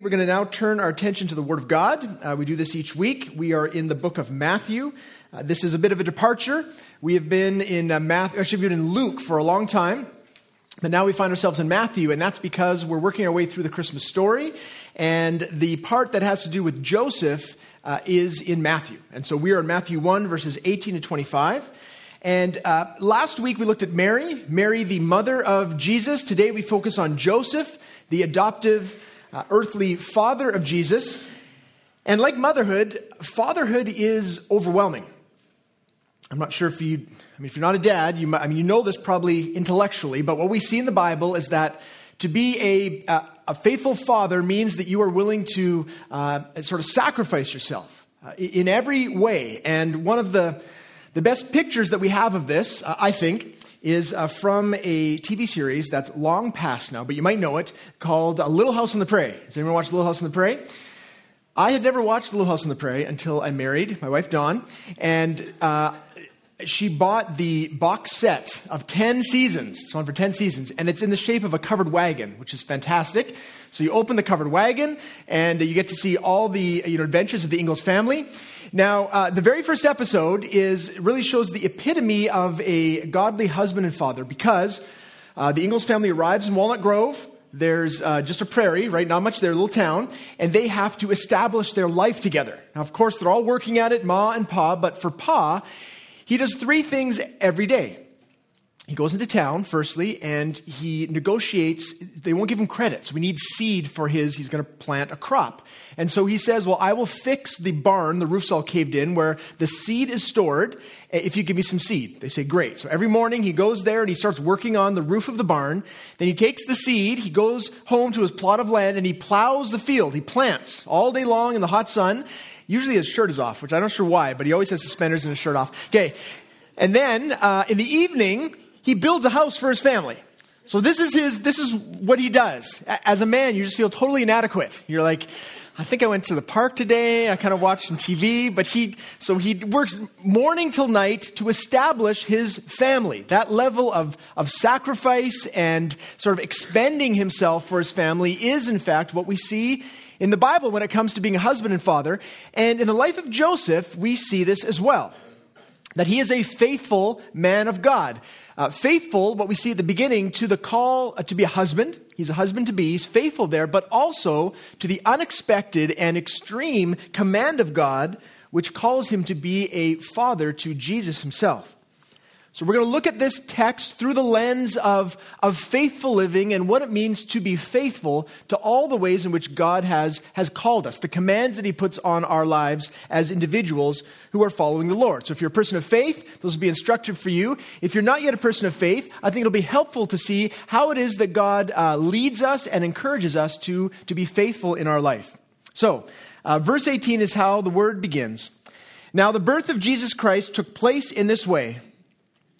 We're going to now turn our attention to the Word of God. Uh, we do this each week. We are in the book of Matthew. Uh, this is a bit of a departure. We have been in uh, Matthew, actually, we've been in Luke for a long time, but now we find ourselves in Matthew, and that's because we're working our way through the Christmas story, and the part that has to do with Joseph uh, is in Matthew. And so we are in Matthew 1, verses 18 to 25. And uh, last week we looked at Mary, Mary, the mother of Jesus. Today we focus on Joseph, the adoptive uh, earthly father of Jesus. And like motherhood, fatherhood is overwhelming. I'm not sure if you, I mean, if you're not a dad, you, might, I mean, you know this probably intellectually, but what we see in the Bible is that to be a, a, a faithful father means that you are willing to uh, sort of sacrifice yourself uh, in every way. And one of the, the best pictures that we have of this, uh, I think, is uh, from a TV series that's long past now, but you might know it, called A Little House on the Prairie. Has anyone watched Little House on the Prairie? I had never watched Little House on the Prairie until I married my wife Dawn, and uh, she bought the box set of 10 seasons. It's on for 10 seasons, and it's in the shape of a covered wagon, which is fantastic. So you open the covered wagon, and you get to see all the you know, adventures of the Ingalls family. Now, uh, the very first episode is really shows the epitome of a godly husband and father because uh, the Ingalls family arrives in Walnut Grove. There's uh, just a prairie, right? Not much there, a little town, and they have to establish their life together. Now, of course, they're all working at it, Ma and Pa, but for Pa, he does three things every day. He goes into town firstly and he negotiates they won't give him credits. we need seed for his he's going to plant a crop. And so he says well i will fix the barn the roof's all caved in where the seed is stored eh, if you give me some seed. They say great. So every morning he goes there and he starts working on the roof of the barn. Then he takes the seed he goes home to his plot of land and he plows the field. He plants all day long in the hot sun Usually his shirt is off, which I'm not sure why, but he always has suspenders and his shirt off. Okay. And then uh, in the evening, he builds a house for his family. So this is his this is what he does. As a man, you just feel totally inadequate. You're like, I think I went to the park today. I kind of watched some TV, but he so he works morning till night to establish his family. That level of of sacrifice and sort of expending himself for his family is in fact what we see in the Bible when it comes to being a husband and father. And in the life of Joseph, we see this as well. That he is a faithful man of God. Uh, faithful, what we see at the beginning, to the call uh, to be a husband. He's a husband to be. He's faithful there, but also to the unexpected and extreme command of God, which calls him to be a father to Jesus himself. So we're going to look at this text through the lens of, of faithful living and what it means to be faithful to all the ways in which God has, has called us, the commands that He puts on our lives as individuals who are following the Lord. So if you're a person of faith, those will be instructive for you. If you're not yet a person of faith, I think it'll be helpful to see how it is that God uh, leads us and encourages us to, to be faithful in our life. So, uh, verse 18 is how the word begins. Now, the birth of Jesus Christ took place in this way.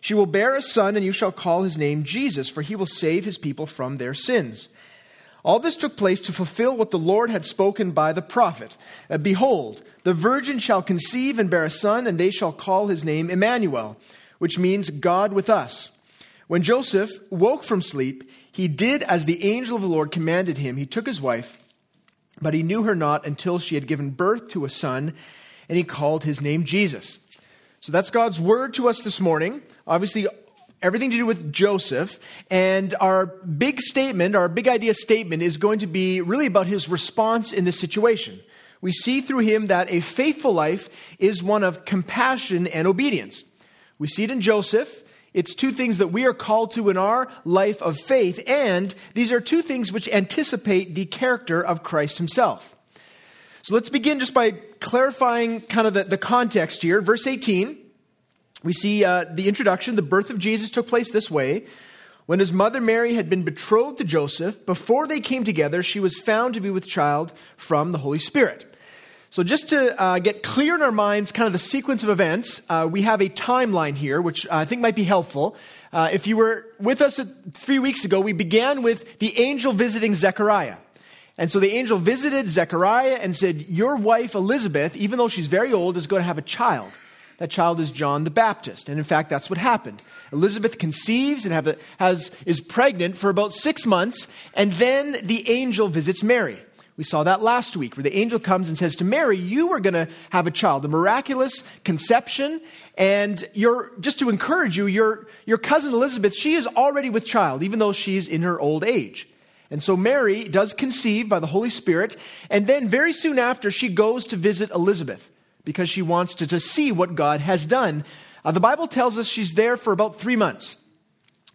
She will bear a son, and you shall call his name Jesus, for he will save his people from their sins. All this took place to fulfill what the Lord had spoken by the prophet. Uh, Behold, the virgin shall conceive and bear a son, and they shall call his name Emmanuel, which means God with us. When Joseph woke from sleep, he did as the angel of the Lord commanded him. He took his wife, but he knew her not until she had given birth to a son, and he called his name Jesus. So that's God's word to us this morning. Obviously, everything to do with Joseph. And our big statement, our big idea statement, is going to be really about his response in this situation. We see through him that a faithful life is one of compassion and obedience. We see it in Joseph. It's two things that we are called to in our life of faith, and these are two things which anticipate the character of Christ himself. So let's begin just by clarifying kind of the, the context here. Verse 18, we see uh, the introduction. The birth of Jesus took place this way. When his mother Mary had been betrothed to Joseph, before they came together, she was found to be with child from the Holy Spirit. So, just to uh, get clear in our minds, kind of the sequence of events, uh, we have a timeline here, which I think might be helpful. Uh, if you were with us three weeks ago, we began with the angel visiting Zechariah. And so the angel visited Zechariah and said, Your wife Elizabeth, even though she's very old, is going to have a child. That child is John the Baptist. And in fact, that's what happened. Elizabeth conceives and a, has, is pregnant for about six months, and then the angel visits Mary. We saw that last week, where the angel comes and says to Mary, You are going to have a child, a miraculous conception. And you're, just to encourage you, your, your cousin Elizabeth, she is already with child, even though she's in her old age. And so Mary does conceive by the Holy Spirit. And then very soon after, she goes to visit Elizabeth because she wants to, to see what God has done. Uh, the Bible tells us she's there for about three months.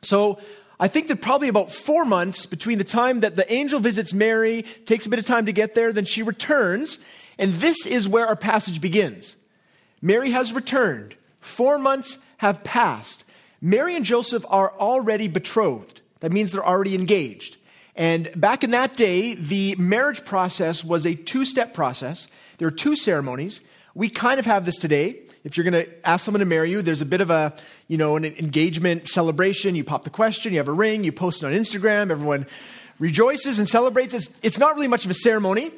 So I think that probably about four months between the time that the angel visits Mary, takes a bit of time to get there, then she returns. And this is where our passage begins. Mary has returned. Four months have passed. Mary and Joseph are already betrothed. That means they're already engaged. And back in that day, the marriage process was a two step process. There are two ceremonies. We kind of have this today. If you're going to ask someone to marry you, there's a bit of a, you know, an engagement celebration. You pop the question, you have a ring, you post it on Instagram, everyone rejoices and celebrates. It's, it's not really much of a ceremony.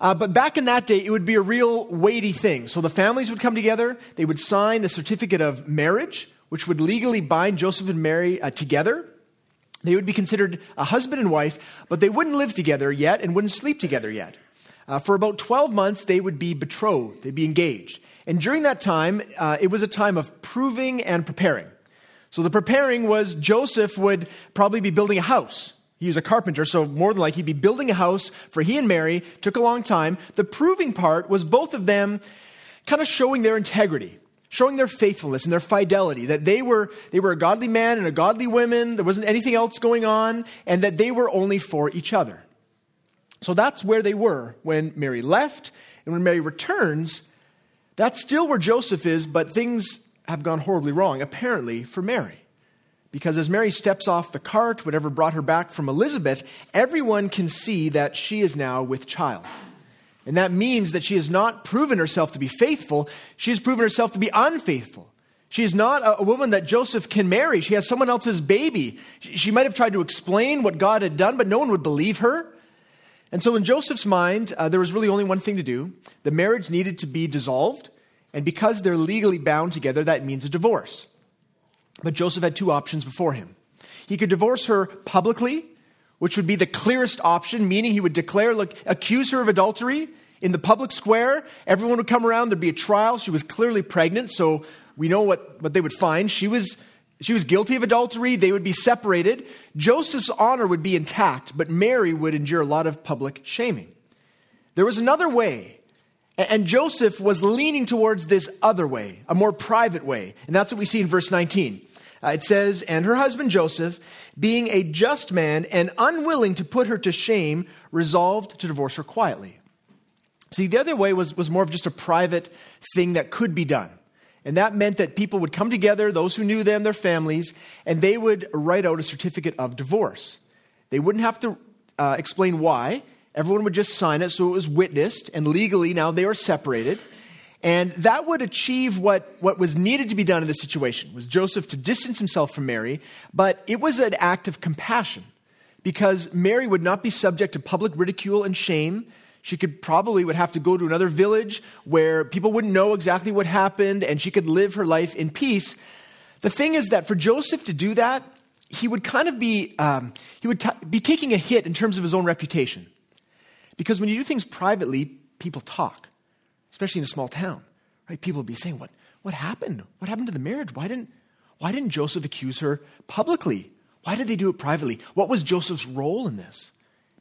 Uh, but back in that day, it would be a real weighty thing. So the families would come together, they would sign a certificate of marriage, which would legally bind Joseph and Mary uh, together. They would be considered a husband and wife, but they wouldn't live together yet and wouldn't sleep together yet. Uh, for about 12 months, they would be betrothed, they'd be engaged. And during that time, uh, it was a time of proving and preparing. So the preparing was Joseph would probably be building a house. He was a carpenter, so more than likely he'd be building a house for he and Mary. Took a long time. The proving part was both of them kind of showing their integrity, showing their faithfulness and their fidelity, that they were, they were a godly man and a godly woman, there wasn't anything else going on, and that they were only for each other. So that's where they were when Mary left, and when Mary returns, that's still where Joseph is, but things have gone horribly wrong, apparently, for Mary. Because as Mary steps off the cart, whatever brought her back from Elizabeth, everyone can see that she is now with child. And that means that she has not proven herself to be faithful, she has proven herself to be unfaithful. She is not a woman that Joseph can marry. She has someone else's baby. She might have tried to explain what God had done, but no one would believe her. And so, in Joseph's mind, uh, there was really only one thing to do the marriage needed to be dissolved. And because they're legally bound together, that means a divorce. But Joseph had two options before him. He could divorce her publicly, which would be the clearest option, meaning he would declare, look, accuse her of adultery in the public square. Everyone would come around, there'd be a trial. She was clearly pregnant, so we know what, what they would find. She was she was guilty of adultery. They would be separated. Joseph's honor would be intact, but Mary would endure a lot of public shaming. There was another way, and Joseph was leaning towards this other way, a more private way. And that's what we see in verse 19. Uh, it says, And her husband Joseph, being a just man and unwilling to put her to shame, resolved to divorce her quietly. See, the other way was, was more of just a private thing that could be done. And that meant that people would come together, those who knew them, their families, and they would write out a certificate of divorce. They wouldn't have to uh, explain why. Everyone would just sign it so it was witnessed, and legally now they were separated. And that would achieve what, what was needed to be done in this situation, was Joseph to distance himself from Mary, but it was an act of compassion because Mary would not be subject to public ridicule and shame she could probably would have to go to another village where people wouldn't know exactly what happened and she could live her life in peace. The thing is that for Joseph to do that, he would kind of be, um, he would t- be taking a hit in terms of his own reputation. Because when you do things privately, people talk, especially in a small town, right? People would be saying, what, what happened? What happened to the marriage? Why didn't, why didn't Joseph accuse her publicly? Why did they do it privately? What was Joseph's role in this?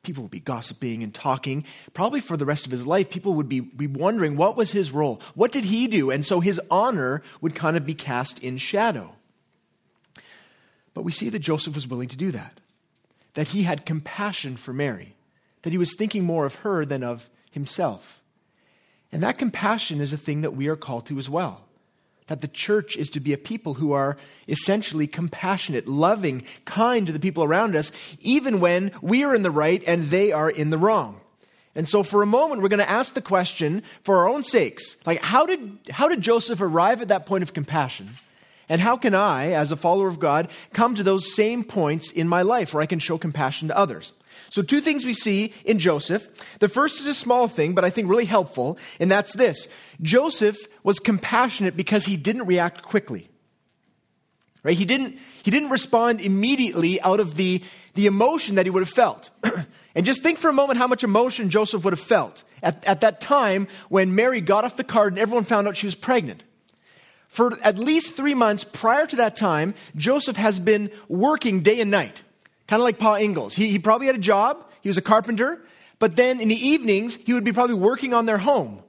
People would be gossiping and talking. Probably for the rest of his life, people would be, be wondering what was his role? What did he do? And so his honor would kind of be cast in shadow. But we see that Joseph was willing to do that, that he had compassion for Mary, that he was thinking more of her than of himself. And that compassion is a thing that we are called to as well that the church is to be a people who are essentially compassionate, loving, kind to the people around us, even when we are in the right and they are in the wrong. And so, for a moment, we're going to ask the question for our own sakes like, how did, how did Joseph arrive at that point of compassion? And how can I, as a follower of God, come to those same points in my life where I can show compassion to others? So, two things we see in Joseph. The first is a small thing, but I think really helpful, and that's this Joseph was compassionate because he didn't react quickly. Right? He didn't, he didn't respond immediately out of the, the emotion that he would have felt. and just think for a moment how much emotion Joseph would have felt at, at that time when Mary got off the cart and everyone found out she was pregnant. For at least three months prior to that time, Joseph has been working day and night, kind of like Pa Ingalls. He, he probably had a job, he was a carpenter, but then in the evenings, he would be probably working on their home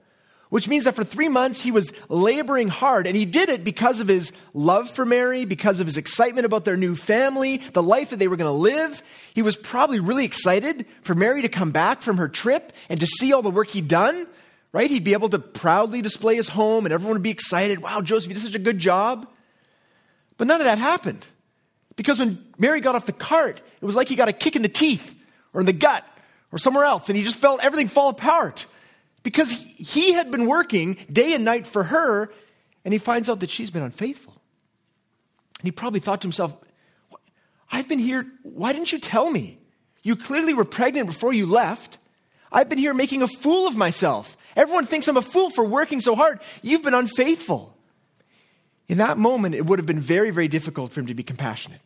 which means that for three months he was laboring hard. And he did it because of his love for Mary, because of his excitement about their new family, the life that they were going to live. He was probably really excited for Mary to come back from her trip and to see all the work he'd done, right? He'd be able to proudly display his home and everyone would be excited. Wow, Joseph, you did such a good job. But none of that happened. Because when Mary got off the cart, it was like he got a kick in the teeth or in the gut or somewhere else, and he just felt everything fall apart because he had been working day and night for her, and he finds out that she's been unfaithful. And he probably thought to himself, I've been here, why didn't you tell me? You clearly were pregnant before you left. I've been here making a fool of myself. Everyone thinks I'm a fool for working so hard. You've been unfaithful. In that moment, it would have been very, very difficult for him to be compassionate.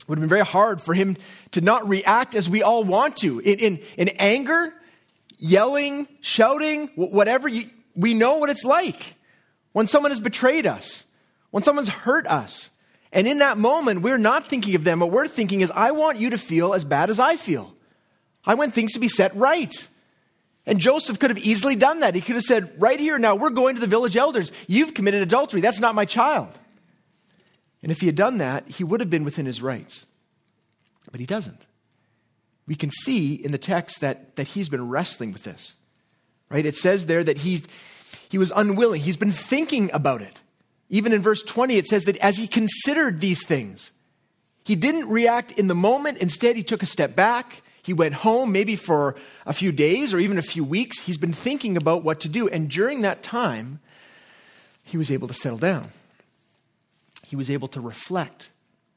It would have been very hard for him to not react as we all want to. In, in, in anger, yelling, shouting, whatever. You, we know what it's like when someone has betrayed us, when someone's hurt us. And in that moment, we're not thinking of them. What we're thinking is, I want you to feel as bad as I feel. I want things to be set right. And Joseph could have easily done that. He could have said, Right here now, we're going to the village elders. You've committed adultery. That's not my child. And if he had done that, he would have been within his rights. But he doesn't we can see in the text that, that he's been wrestling with this. Right? It says there that he, he was unwilling. He's been thinking about it. Even in verse 20, it says that as he considered these things, he didn't react in the moment. Instead, he took a step back. He went home, maybe for a few days or even a few weeks. He's been thinking about what to do. And during that time, he was able to settle down. He was able to reflect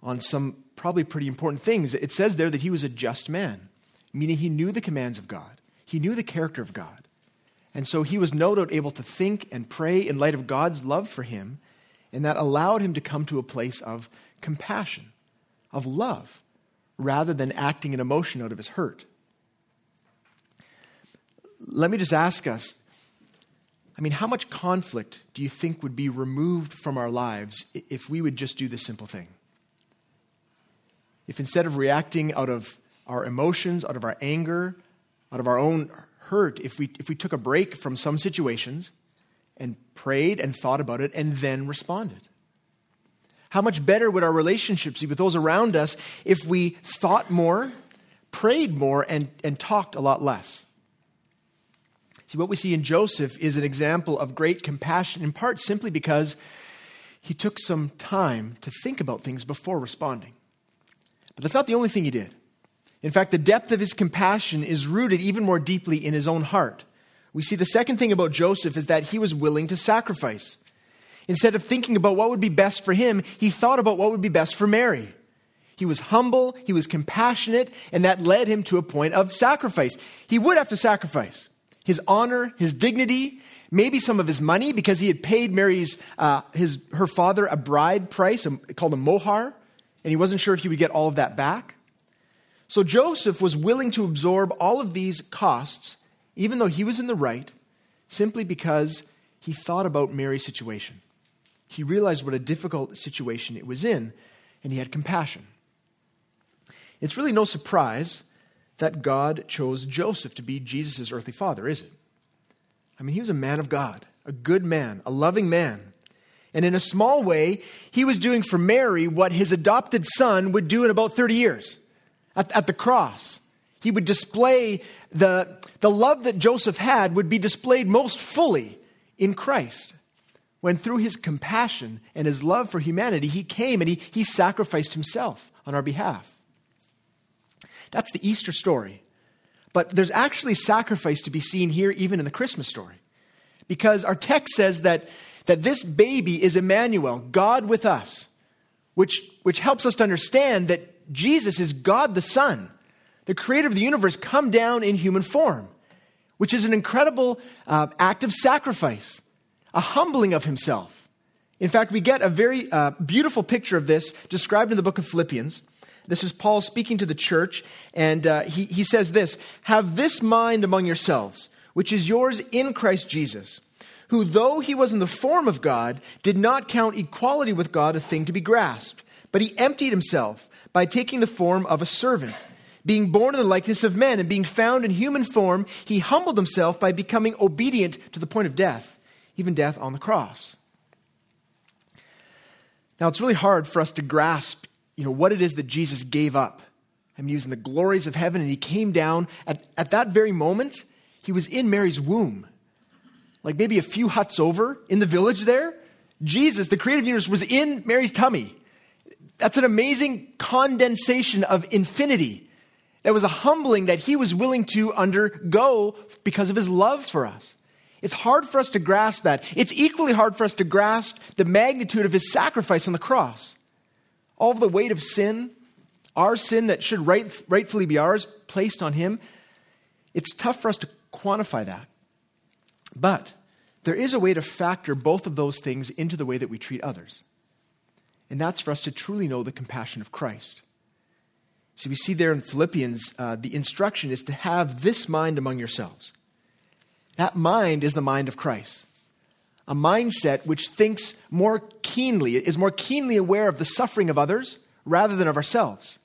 on some probably pretty important things. It says there that he was a just man, meaning he knew the commands of God, he knew the character of God. And so he was no doubt able to think and pray in light of God's love for him, and that allowed him to come to a place of compassion, of love, rather than acting an emotion out of his hurt. Let me just ask us I mean, how much conflict do you think would be removed from our lives if we would just do this simple thing? if instead of reacting out of our emotions, out of our anger, out of our own hurt, if we, if we took a break from some situations and prayed and thought about it and then responded? How much better would our relationships be with those around us if we thought more, prayed more, and, and talked a lot less? See, what we see in Joseph is an example of great compassion, in part simply because he took some time to think about things before responding. But that's not the only thing he did. In fact, the depth of his compassion is rooted even more deeply in his own heart. We see the second thing about Joseph is that he was willing to sacrifice. Instead of thinking about what would be best for him, he thought about what would be best for Mary. He was humble, he was compassionate, and that led him to a point of sacrifice. He would have to sacrifice his honor, his dignity, maybe some of his money because he had paid Mary's, uh, his, her father a bride price called a mohar and he wasn't sure if he would get all of that back. So Joseph was willing to absorb all of these costs, even though he was in the right, simply because he thought about Mary's situation. He realized what a difficult situation it was in, and he had compassion. It's really no surprise that God chose Joseph to be Jesus' earthly father, is it? I mean, he was a man of God, a good man, a loving man. And in a small way, he was doing for Mary what his adopted son would do in about 30 years at, at the cross. He would display the, the love that Joseph had, would be displayed most fully in Christ. When through his compassion and his love for humanity, he came and he, he sacrificed himself on our behalf. That's the Easter story. But there's actually sacrifice to be seen here, even in the Christmas story. Because our text says that, that this baby is Emmanuel, God with us, which, which helps us to understand that Jesus is God the Son, the creator of the universe, come down in human form, which is an incredible uh, act of sacrifice, a humbling of himself. In fact, we get a very uh, beautiful picture of this described in the book of Philippians. This is Paul speaking to the church, and uh, he, he says this Have this mind among yourselves, which is yours in Christ Jesus, who, though he was in the form of God, did not count equality with God a thing to be grasped, but he emptied himself by taking the form of a servant. Being born in the likeness of men and being found in human form, he humbled himself by becoming obedient to the point of death, even death on the cross. Now, it's really hard for us to grasp you know, what it is that Jesus gave up. I'm using the glories of heaven, and he came down. At, at that very moment, he was in Mary's womb. Like maybe a few huts over in the village there. Jesus, the creative universe, was in Mary's tummy. That's an amazing condensation of infinity. That was a humbling that he was willing to undergo because of his love for us. It's hard for us to grasp that. It's equally hard for us to grasp the magnitude of his sacrifice on the cross. All of the weight of sin, our sin that should right, rightfully be ours, placed on him. It's tough for us to quantify that. But there is a way to factor both of those things into the way that we treat others. And that's for us to truly know the compassion of Christ. See, we see there in Philippians, uh, the instruction is to have this mind among yourselves. That mind is the mind of Christ. A mindset which thinks more keenly, is more keenly aware of the suffering of others rather than of ourselves.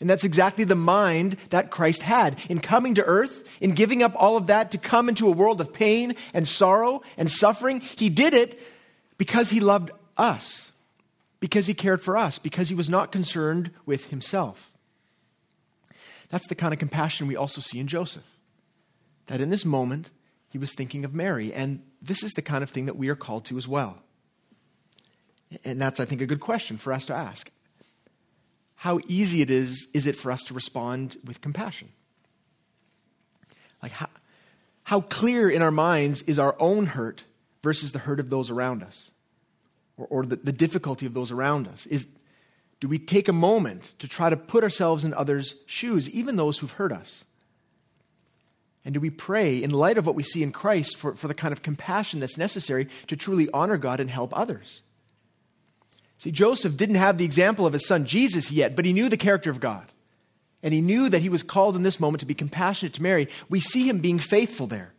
And that's exactly the mind that Christ had in coming to earth, in giving up all of that to come into a world of pain and sorrow and suffering. He did it because he loved us, because he cared for us, because he was not concerned with himself. That's the kind of compassion we also see in Joseph. That in this moment, he was thinking of Mary. And this is the kind of thing that we are called to as well. And that's, I think, a good question for us to ask. How easy it is, is it for us to respond with compassion? Like, how, how clear in our minds is our own hurt versus the hurt of those around us? Or, or the, the difficulty of those around us? Is, do we take a moment to try to put ourselves in others' shoes, even those who've hurt us? And do we pray in light of what we see in Christ for, for the kind of compassion that's necessary to truly honor God and help others? See, Joseph didn't have the example of his son Jesus yet, but he knew the character of God. And he knew that he was called in this moment to be compassionate to Mary. We see him being faithful there.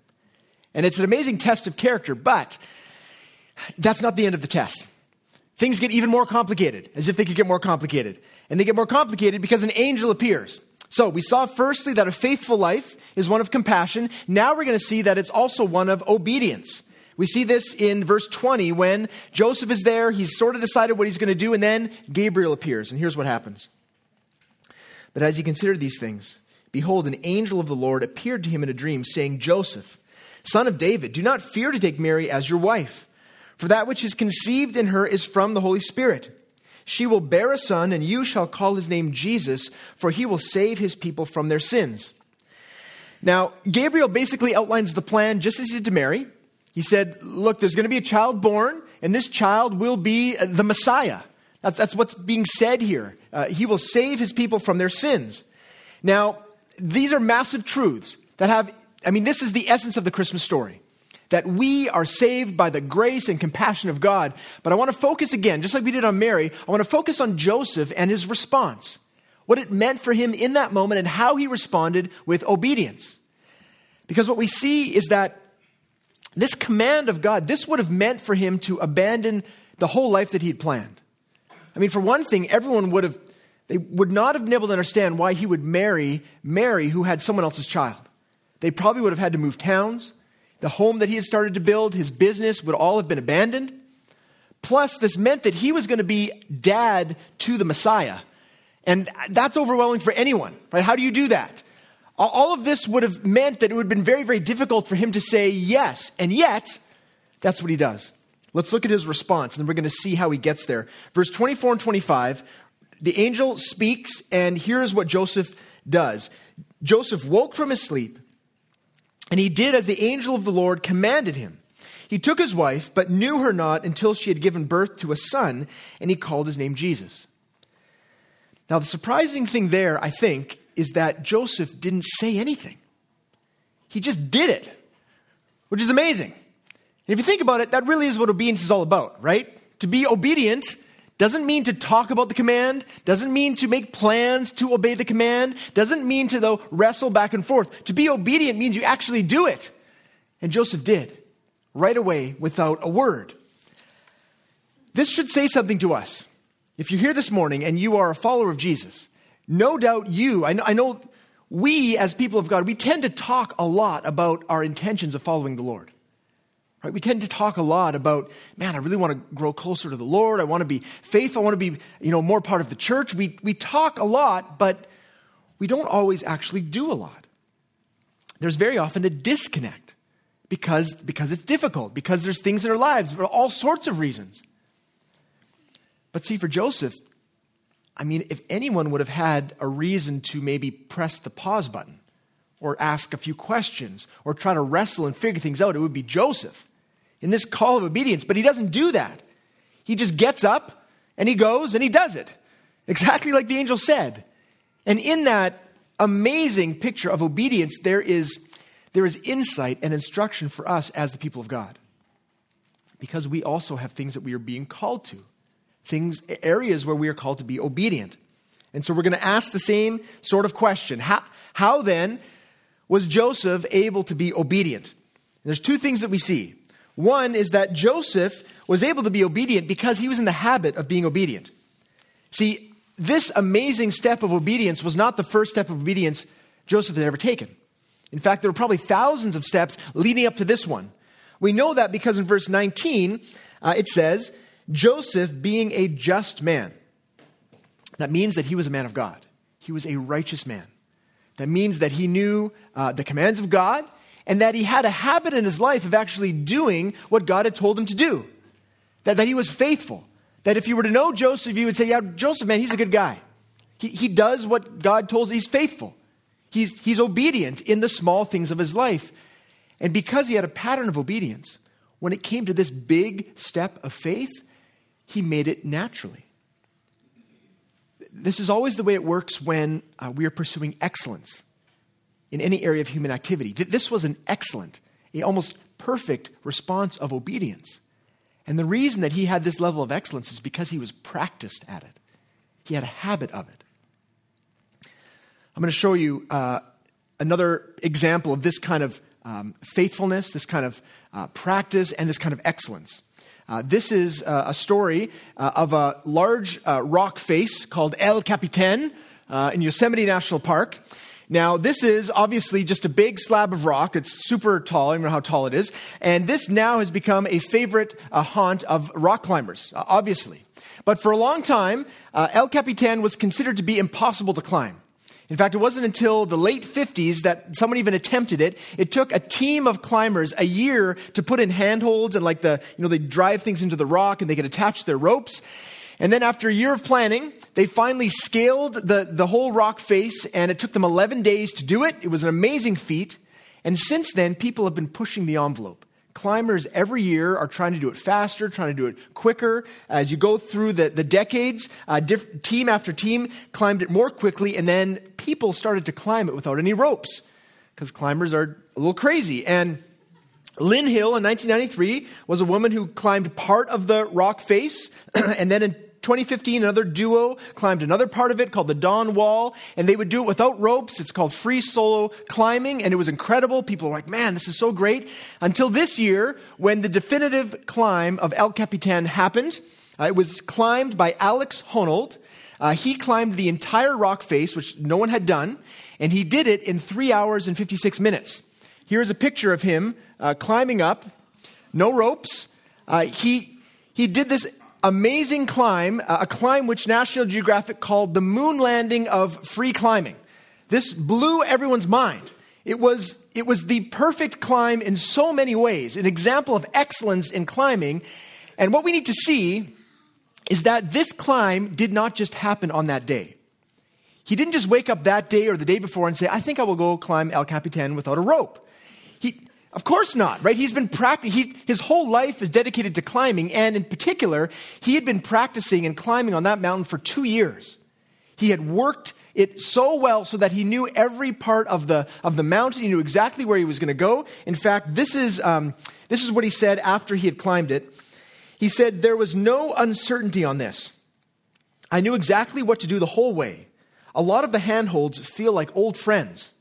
And it's an amazing test of character, but that's not the end of the test. Things get even more complicated, as if they could get more complicated. And they get more complicated because an angel appears. So we saw firstly that a faithful life is one of compassion. Now we're going to see that it's also one of obedience. We see this in verse 20 when Joseph is there, he's sort of decided what he's going to do, and then Gabriel appears. And here's what happens. But as he considered these things, behold, an angel of the Lord appeared to him in a dream, saying, Joseph, son of David, do not fear to take Mary as your wife, for that which is conceived in her is from the Holy Spirit. She will bear a son, and you shall call his name Jesus, for he will save his people from their sins. Now, Gabriel basically outlines the plan just as he did to Mary. He said, Look, there's going to be a child born, and this child will be the Messiah. That's, that's what's being said here. Uh, he will save his people from their sins. Now, these are massive truths that have, I mean, this is the essence of the Christmas story that we are saved by the grace and compassion of God. But I want to focus again, just like we did on Mary, I want to focus on Joseph and his response. What it meant for him in that moment and how he responded with obedience. Because what we see is that this command of God, this would have meant for him to abandon the whole life that he'd planned. I mean, for one thing, everyone would have, they would not have been able to understand why he would marry Mary, who had someone else's child. They probably would have had to move towns. The home that he had started to build, his business would all have been abandoned. Plus, this meant that he was going to be dad to the Messiah. And that's overwhelming for anyone, right? How do you do that? All of this would have meant that it would have been very, very difficult for him to say yes. And yet, that's what he does. Let's look at his response, and then we're going to see how he gets there. Verse 24 and 25, the angel speaks, and here's what Joseph does. Joseph woke from his sleep, and he did as the angel of the Lord commanded him. He took his wife, but knew her not until she had given birth to a son, and he called his name Jesus. Now, the surprising thing there, I think, is that Joseph didn't say anything. He just did it, which is amazing. And if you think about it, that really is what obedience is all about, right? To be obedient doesn't mean to talk about the command, doesn't mean to make plans to obey the command, doesn't mean to, though, wrestle back and forth. To be obedient means you actually do it. And Joseph did, right away, without a word. This should say something to us. If you're here this morning and you are a follower of Jesus, no doubt you, I know, I know we as people of God, we tend to talk a lot about our intentions of following the Lord. Right? We tend to talk a lot about, man, I really want to grow closer to the Lord. I want to be faithful. I want to be, you know, more part of the church. We, we talk a lot, but we don't always actually do a lot. There's very often a disconnect because, because it's difficult, because there's things in our lives for all sorts of reasons. But see, for Joseph, I mean, if anyone would have had a reason to maybe press the pause button or ask a few questions or try to wrestle and figure things out, it would be Joseph in this call of obedience, but he doesn't do that. He just gets up and he goes and he does it, exactly like the angel said. And in that amazing picture of obedience, there is, there is insight and instruction for us as the people of God. Because we also have things that we are being called to, things, areas where we are called to be obedient. And so we're going to ask the same sort of question. How, how then was Joseph able to be obedient? And there's two things that we see. One is that Joseph was able to be obedient because he was in the habit of being obedient. See, this amazing step of obedience was not the first step of obedience Joseph had ever taken. In fact, there were probably thousands of steps leading up to this one. We know that because in verse 19, uh, it says, Joseph being a just man. That means that he was a man of God. He was a righteous man. That means that he knew uh, the commands of God and that he had a habit in his life of actually doing what God had told him to do. That, that he was faithful. That if you were to know Joseph, you would say, Yeah, Joseph, man, he's a good guy. He, he does what God told him, he's faithful. He's, he's obedient in the small things of his life. And because he had a pattern of obedience, when it came to this big step of faith, he made it naturally. This is always the way it works when uh, we are pursuing excellence in any area of human activity. This was an excellent, almost perfect response of obedience. And the reason that he had this level of excellence is because he was practiced at it. He had a habit of it. I'm going to show you uh, another example of this kind of um, faithfulness, this kind of uh, practice, and this kind of excellence. Uh, this is uh, a story uh, of a large uh, rock face called El Capitan in Yosemite National Park. Now, this is obviously just a big slab of rock. It's super tall. I don't know how tall it is. And this now has become a favorite uh, haunt of rock climbers, uh, obviously. But for a long time, uh, El Capitan was considered to be impossible to climb. In fact, it wasn't until the late 50s that someone even attempted it. It took a team of climbers a year to put in handholds and like the, you know, they drive things into the rock and they could attach their ropes. And then after a year of planning, they finally scaled the, the whole rock face, and it took them 11 days to do it. It was an amazing feat. And since then, people have been pushing the envelope. Climbers every year are trying to do it faster, trying to do it quicker. As you go through the, the decades, uh, diff- team after team climbed it more quickly, and then people started to climb it without any ropes because climbers are a little crazy. And Lynn Hill in 1993 was a woman who climbed part of the rock face, and then in 2015, another duo climbed another part of it called the Dawn Wall, and they would do it without ropes. It's called free solo climbing, and it was incredible. People were like, man, this is so great. Until this year, when the definitive climb of El Capitan happened, uh, it was climbed by Alex Honnold. Uh, he climbed the entire rock face, which no one had done, and he did it in three hours and 56 minutes. Here's a picture of him uh, climbing up, no ropes. Uh, he, he did this amazing climb, uh, a climb which National Geographic called the moon landing of free climbing. This blew everyone's mind. It was, it was the perfect climb in so many ways, an example of excellence in climbing. And what we need to see is that this climb did not just happen on that day. He didn't just wake up that day or the day before and say, I think I will go climb El Capitan without a rope. He, of course not, right? He's been practicing, his whole life is dedicated to climbing, and in particular, he had been practicing and climbing on that mountain for two years. He had worked it so well so that he knew every part of the, of the mountain. He knew exactly where he was going to go. In fact, this is, um, this is what he said after he had climbed it. He said, There was no uncertainty on this. I knew exactly what to do the whole way a lot of the handholds feel like old friends.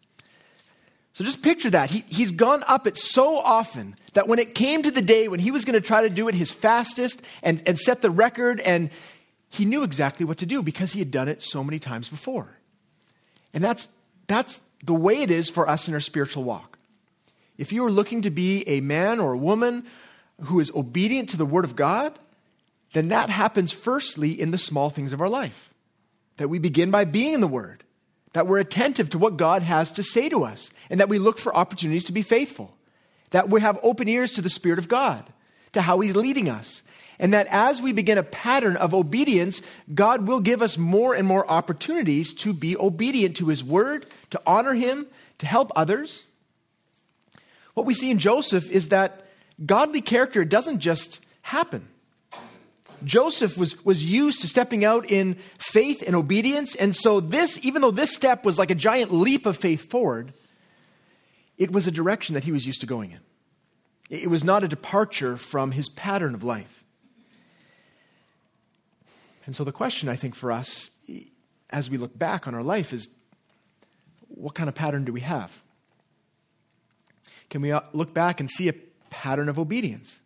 So just picture that. He, he's gone up it so often that when it came to the day when he was going to try to do it his fastest and, and set the record, and he knew exactly what to do because he had done it so many times before. And that's, that's the way it is for us in our spiritual walk. If you are looking to be a man or a woman who is obedient to the Word of God, then that happens firstly in the small things of our life that we begin by being in the Word, that we're attentive to what God has to say to us, and that we look for opportunities to be faithful, that we have open ears to the Spirit of God, to how He's leading us, and that as we begin a pattern of obedience, God will give us more and more opportunities to be obedient to His Word, to honor Him, to help others. What we see in Joseph is that godly character doesn't just happen. Joseph was, was used to stepping out in faith and obedience. And so, this, even though this step was like a giant leap of faith forward, it was a direction that he was used to going in. It was not a departure from his pattern of life. And so, the question I think for us as we look back on our life is what kind of pattern do we have? Can we uh, look back and see a pattern of obedience,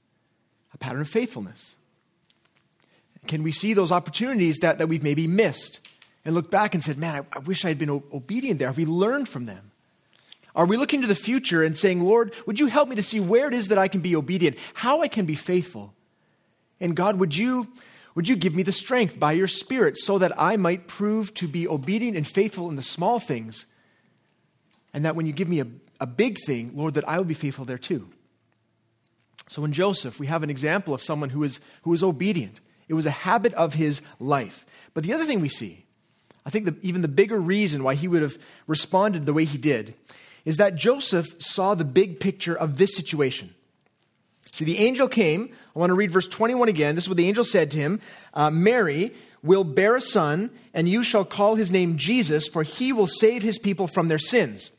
a pattern of faithfulness? Can we see those opportunities that, that we've maybe missed and look back and said, man, I, I wish I had been o- obedient there? Have we learned from them? Are we looking to the future and saying, Lord, would you help me to see where it is that I can be obedient, how I can be faithful? And God, would you, would you give me the strength by your Spirit so that I might prove to be obedient and faithful in the small things? And that when you give me a, a big thing, Lord, that I will be faithful there too. So in Joseph, we have an example of someone who is, who is obedient. It was a habit of his life. But the other thing we see, I think the, even the bigger reason why he would have responded the way he did, is that Joseph saw the big picture of this situation. See, the angel came. I want to read verse 21 again. This is what the angel said to him uh, Mary will bear a son, and you shall call his name Jesus, for he will save his people from their sins.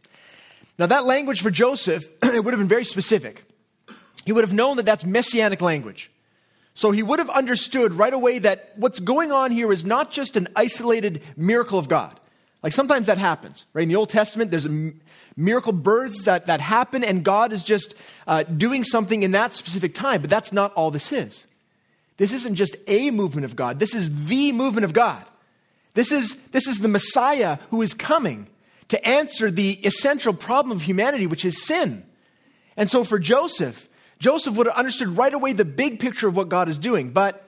Now, that language for Joseph, it would have been very specific. He would have known that that's messianic language. So he would have understood right away that what's going on here is not just an isolated miracle of God. Like sometimes that happens, right? In the Old Testament, there's a miracle births that, that happen, and God is just uh, doing something in that specific time. But that's not all this is. This isn't just a movement of God, this is the movement of God. This is, this is the Messiah who is coming to answer the essential problem of humanity, which is sin. And so for Joseph, Joseph would have understood right away the big picture of what God is doing. But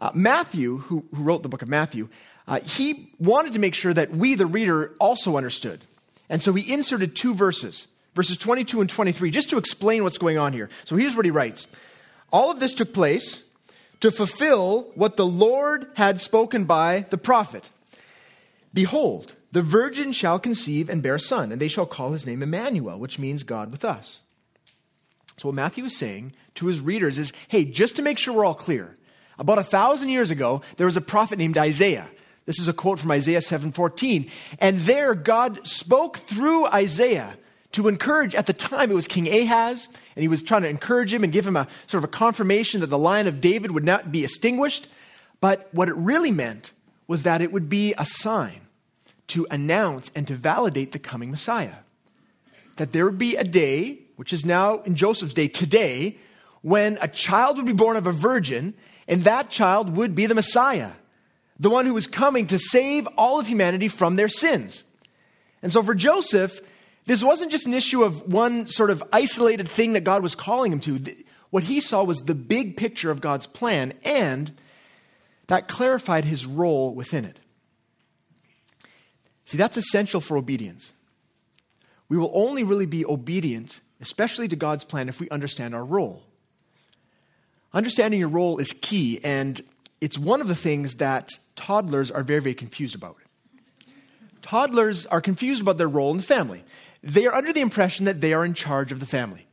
uh, Matthew, who, who, wrote the book of Matthew, uh, he wanted to make sure that we, the reader, also understood. And so he inserted two verses, verses 22 and 23, just to explain what's going on here. So here's what he writes All of this took place to fulfill what the Lord had spoken by the prophet. Behold, the virgin shall conceive and bear a son, and they shall call his name Emmanuel, which means God with us. So, what Matthew is saying to his readers is hey, just to make sure we're all clear, about a thousand years ago, there was a prophet named Isaiah. This is a quote from Isaiah 7:14. And there God spoke through Isaiah to encourage at the time it was King Ahaz and he was trying to encourage him and give him a sort of a confirmation that the line of David would not be extinguished, but what it really meant was that it would be a sign to announce and to validate the coming Messiah. That there would be a day which is now in Joseph's day today, when a child would be born of a virgin, and that child would be the Messiah, the one who was coming to save all of humanity from their sins. And so for Joseph, this wasn't just an issue of one sort of isolated thing that God was calling him to. What he saw was the big picture of God's plan, and that clarified his role within it. See, that's essential for obedience. We will only really be obedient especially to God's plan, if we understand our role. Understanding your role is key, and it's one of the things that toddlers are very, very confused about. toddlers are confused about their role in the family. They are under the impression that they are in charge of the family,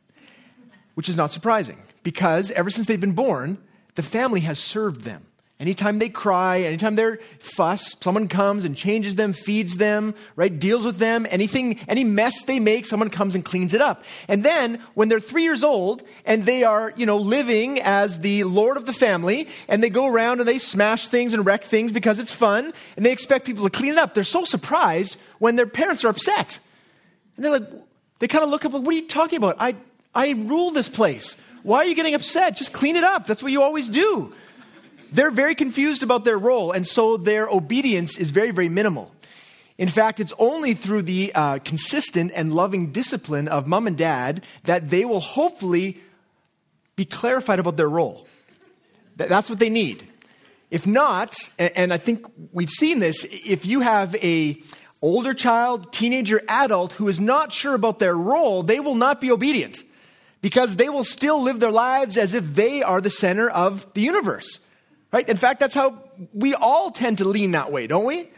which is not surprising because ever since they've been born, the family has served them. Anytime they cry, anytime they're fuss, someone comes and changes them, feeds them, right, deals with them. Anything, any mess they make, someone comes and cleans it up. And then when they're three years old and they are, you know, living as the lord of the family and they go around and they smash things and wreck things because it's fun and they expect people to clean it up, they're so surprised when their parents are upset. And they're like, they kind of look up like, what are you talking about? I, I rule this place. Why are you getting upset? Just clean it up. That's what you always do. They're very confused about their role, and so their obedience is very, very minimal. In fact, it's only through the uh, consistent and loving discipline of mom and dad that they will hopefully be clarified about their role. That's what they need. If not, and I think we've seen this, if you have a older child, teenager, adult who is not sure about their role, they will not be obedient because they will still live their lives as if they are the center of the universe. Right? In fact, that's how we all tend to lean that way, don't we?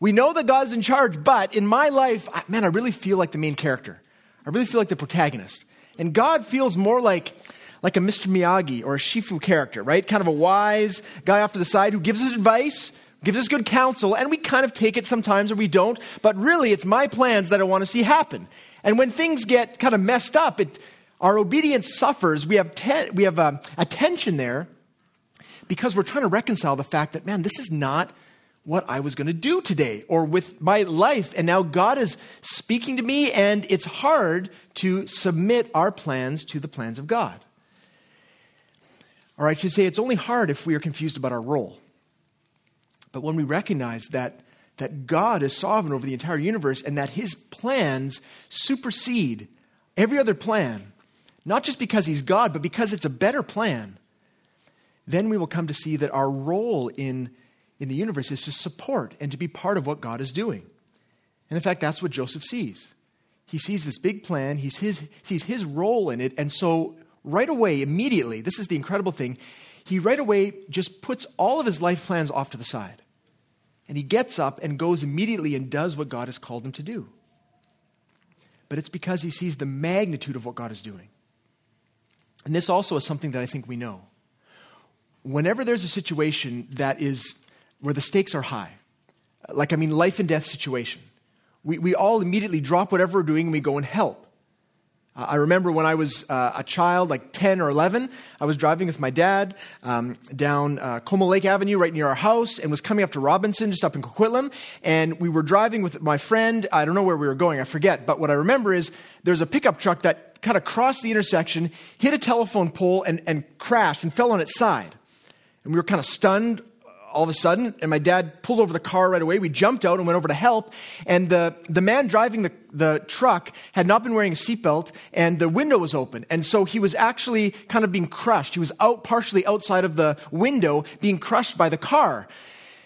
We know that God's in charge, but in my life, man, I really feel like the main character. I really feel like the protagonist. And God feels more like, like a Mr. Miyagi or a Shifu character, right? Kind of a wise guy off to the side who gives us advice, gives us good counsel, and we kind of take it sometimes or we don't. But really, it's my plans that I want to see happen. And when things get kind of messed up, it, our obedience suffers. We have, te- we have um, a tension there because we're trying to reconcile the fact that, man, this is not what I was going to do today or with my life. And now God is speaking to me, and it's hard to submit our plans to the plans of God. Or I should say, it's only hard if we are confused about our role. But when we recognize that, that God is sovereign over the entire universe and that his plans supersede every other plan, not just because he's God, but because it's a better plan, then we will come to see that our role in, in the universe is to support and to be part of what God is doing. And in fact, that's what Joseph sees. He sees this big plan, he sees, sees his role in it, and so right away, immediately, this is the incredible thing, he right away just puts all of his life plans off to the side. And he gets up and goes immediately and does what God has called him to do. But it's because he sees the magnitude of what God is doing. And this also is something that I think we know whenever there's a situation that is where the stakes are high, like I mean, life and death situation, we, we all immediately drop whatever we're doing and we go and help. Uh, I remember when I was uh, a child, like 10 or 11, I was driving with my dad um, down uh, Como Lake Avenue right near our house and was coming up to Robinson, just up in Coquitlam. And we were driving with my friend. I don't know where we were going, I forget. But what I remember is there's a pickup truck that of crossed the intersection, hit a telephone pole, and, and crashed and fell on its side. And we were kind of stunned all of a sudden, and my dad pulled over the car right away. We jumped out and went over to help. And the, the man driving the, the truck had not been wearing a seatbelt, and the window was open. And so he was actually kind of being crushed. He was out partially outside of the window, being crushed by the car.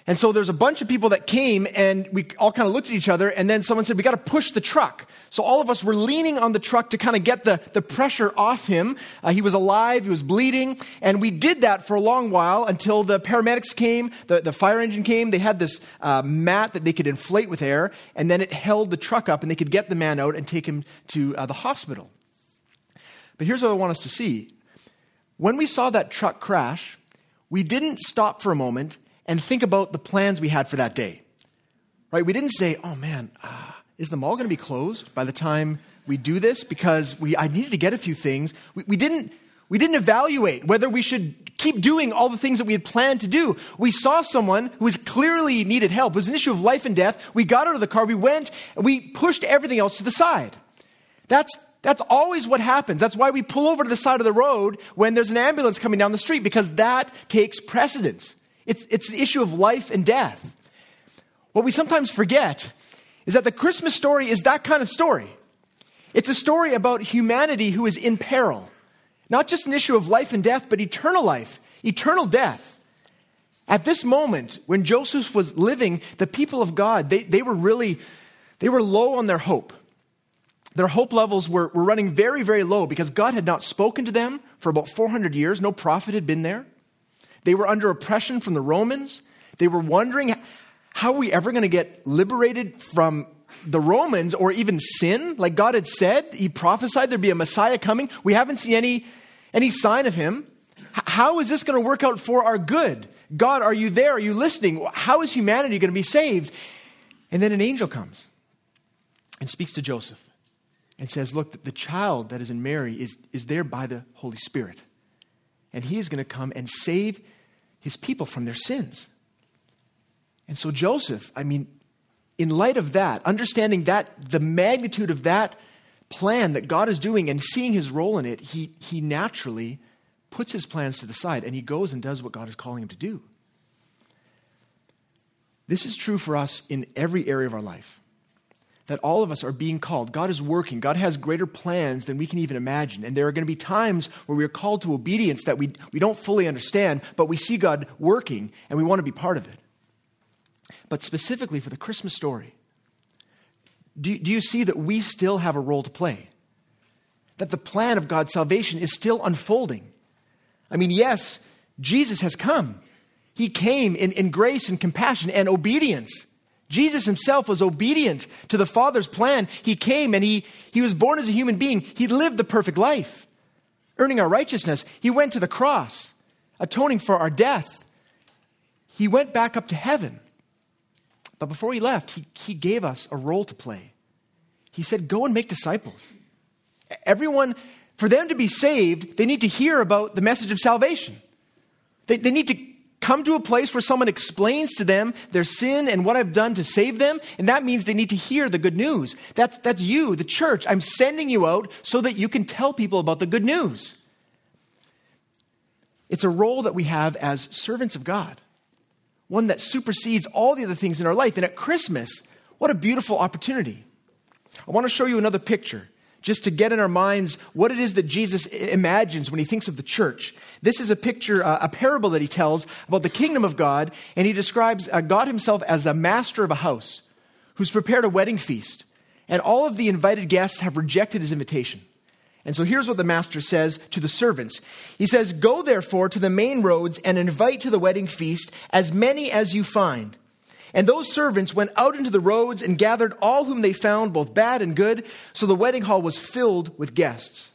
And so there's a bunch of people that came and we all kind of looked at each other and then someone said, we got to push the truck. So all of us were leaning on the truck to kind of get the, the pressure off him. Uh, he was alive, he was bleeding. And we did that for a long while until the paramedics came, the, the fire engine came. They had this uh, mat that they could inflate with air and then it held the truck up and they could get the man out and take him to uh, the hospital. But here's what I want us to see. When we saw that truck crash, we didn't stop for a moment and think about the plans we had for that day. Right? We didn't say, oh man, uh, is the mall going to be closed by the time we do this? Because we, I needed to get a few things. We, we, didn't, we didn't evaluate whether we should keep doing all the things that we had planned to do. We saw someone who was clearly needed help. It was an issue of life and death. We got out of the car, we went, and we pushed everything else to the side. That's, that's always what happens. That's why we pull over to the side of the road when there's an ambulance coming down the street, because that takes precedence. It's, it's an issue of life and death. What we sometimes forget is that the Christmas story is that kind of story. It's a story about humanity who is in peril. Not just an issue of life and death, but eternal life, eternal death. At this moment, when Joseph was living, the people of God, they, they were really, they were low on their hope. Their hope levels were, were running very, very low because God had not spoken to them for about 400 years. No prophet had been there. They were under oppression from the Romans. They were wondering, how are we ever going to get liberated from the Romans or even sin? Like God had said, He prophesied there'd be a Messiah coming. We haven't seen any, any sign of Him. H- how is this going to work out for our good? God, are you there? Are you listening? How is humanity going to be saved? And then an angel comes and speaks to Joseph and says, Look, the child that is in Mary is, is there by the Holy Spirit. And he is going to come and save his people from their sins. And so, Joseph, I mean, in light of that, understanding that, the magnitude of that plan that God is doing and seeing his role in it, he, he naturally puts his plans to the side and he goes and does what God is calling him to do. This is true for us in every area of our life. That all of us are being called. God is working. God has greater plans than we can even imagine. And there are going to be times where we are called to obedience that we, we don't fully understand, but we see God working and we want to be part of it. But specifically for the Christmas story, do, do you see that we still have a role to play? That the plan of God's salvation is still unfolding. I mean, yes, Jesus has come. He came in, in grace and compassion and obedience. Jesus himself was obedient to the Father's plan. He came and he, he was born as a human being. He lived the perfect life, earning our righteousness. He went to the cross, atoning for our death. He went back up to heaven. But before he left, he, he gave us a role to play. He said, Go and make disciples. Everyone, for them to be saved, they need to hear about the message of salvation. They, they need to come to a place where someone explains to them their sin and what I've done to save them, and that means they need to hear the good news. That's, that's you, the church. I'm sending you out so that you can tell people about the good news. It's a role that we have as servants of God, one that supersedes all the other things in our life. And at Christmas, what a beautiful opportunity. I want to show you another picture just to get in our minds what it is that Jesus imagines when he thinks of the church. This is a picture, uh, a parable that he tells about the kingdom of God, and he describes uh, God himself as a master of a house who's prepared a wedding feast, and all of the invited guests have rejected his invitation. And so here's what the master says to the servants He says, Go therefore to the main roads and invite to the wedding feast as many as you find. And those servants went out into the roads and gathered all whom they found, both bad and good, so the wedding hall was filled with guests.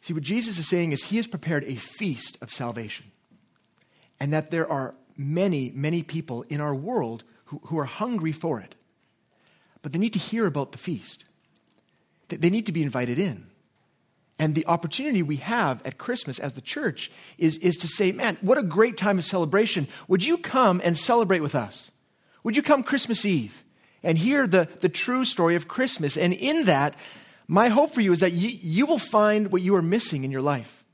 See, what Jesus is saying is he has prepared a feast of salvation, and that there are many, many people in our world who, who are hungry for it. But they need to hear about the feast, they need to be invited in. And the opportunity we have at Christmas as the church is, is to say, man, what a great time of celebration. Would you come and celebrate with us? Would you come Christmas Eve and hear the, the true story of Christmas? And in that, my hope for you is that you, you will find what you are missing in your life.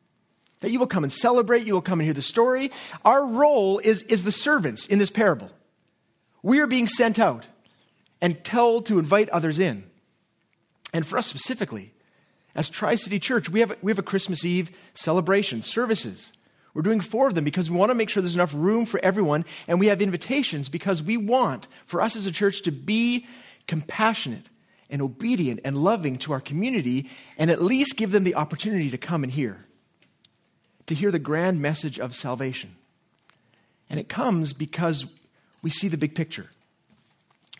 That you will come and celebrate, you will come and hear the story. Our role is, is the servants in this parable. We are being sent out and told to invite others in. And for us specifically, as Tri City Church, we have, we have a Christmas Eve celebration, services. We're doing four of them because we want to make sure there's enough room for everyone, and we have invitations because we want for us as a church to be compassionate and obedient and loving to our community and at least give them the opportunity to come and hear, to hear the grand message of salvation. And it comes because we see the big picture,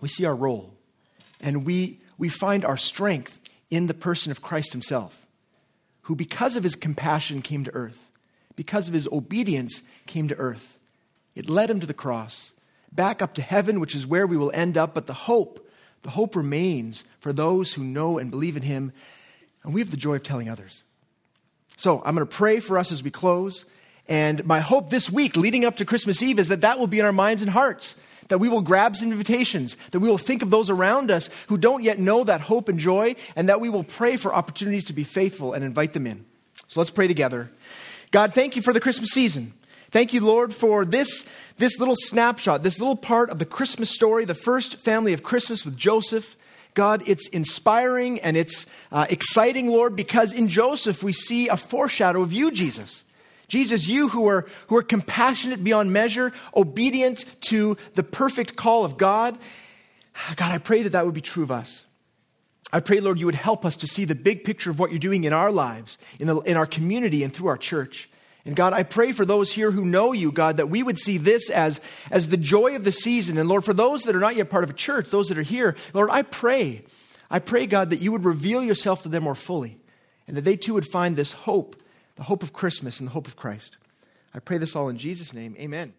we see our role, and we, we find our strength in the person of Christ himself, who, because of his compassion, came to earth, because of his obedience, came to earth. It led him to the cross, back up to heaven, which is where we will end up, but the hope, the hope remains for those who know and believe in him, and we have the joy of telling others. So I'm going to pray for us as we close. And my hope this week, leading up to Christmas Eve, is that that will be in our minds and hearts that we will grab some invitations, that we will think of those around us who don't yet know that hope and joy, and that we will pray for opportunities to be faithful and invite them in. So let's pray together. God, thank you for the Christmas season. Thank you, Lord, for this, this little snapshot, this little part of the Christmas story, the first family of Christmas with Joseph. God, it's inspiring and it's uh, exciting, Lord, because in Joseph we see a foreshadow of you, Jesus. Jesus, you who are, who are compassionate beyond measure, obedient to the perfect call of God, God, I pray that that would be true of us. I pray, Lord, you would help us to see the big picture of what you're doing in our lives, in, the, in our community, and through our church. And God, I pray for those here who know you, God, that we would see this as, as the joy of the season. And Lord, for those that are not yet part of a church, those that are here, Lord, I pray, I pray, God, that you would reveal yourself to them more fully and that they too would find this hope the hope of Christmas and the hope of Christ. I pray this all in Jesus' name. Amen.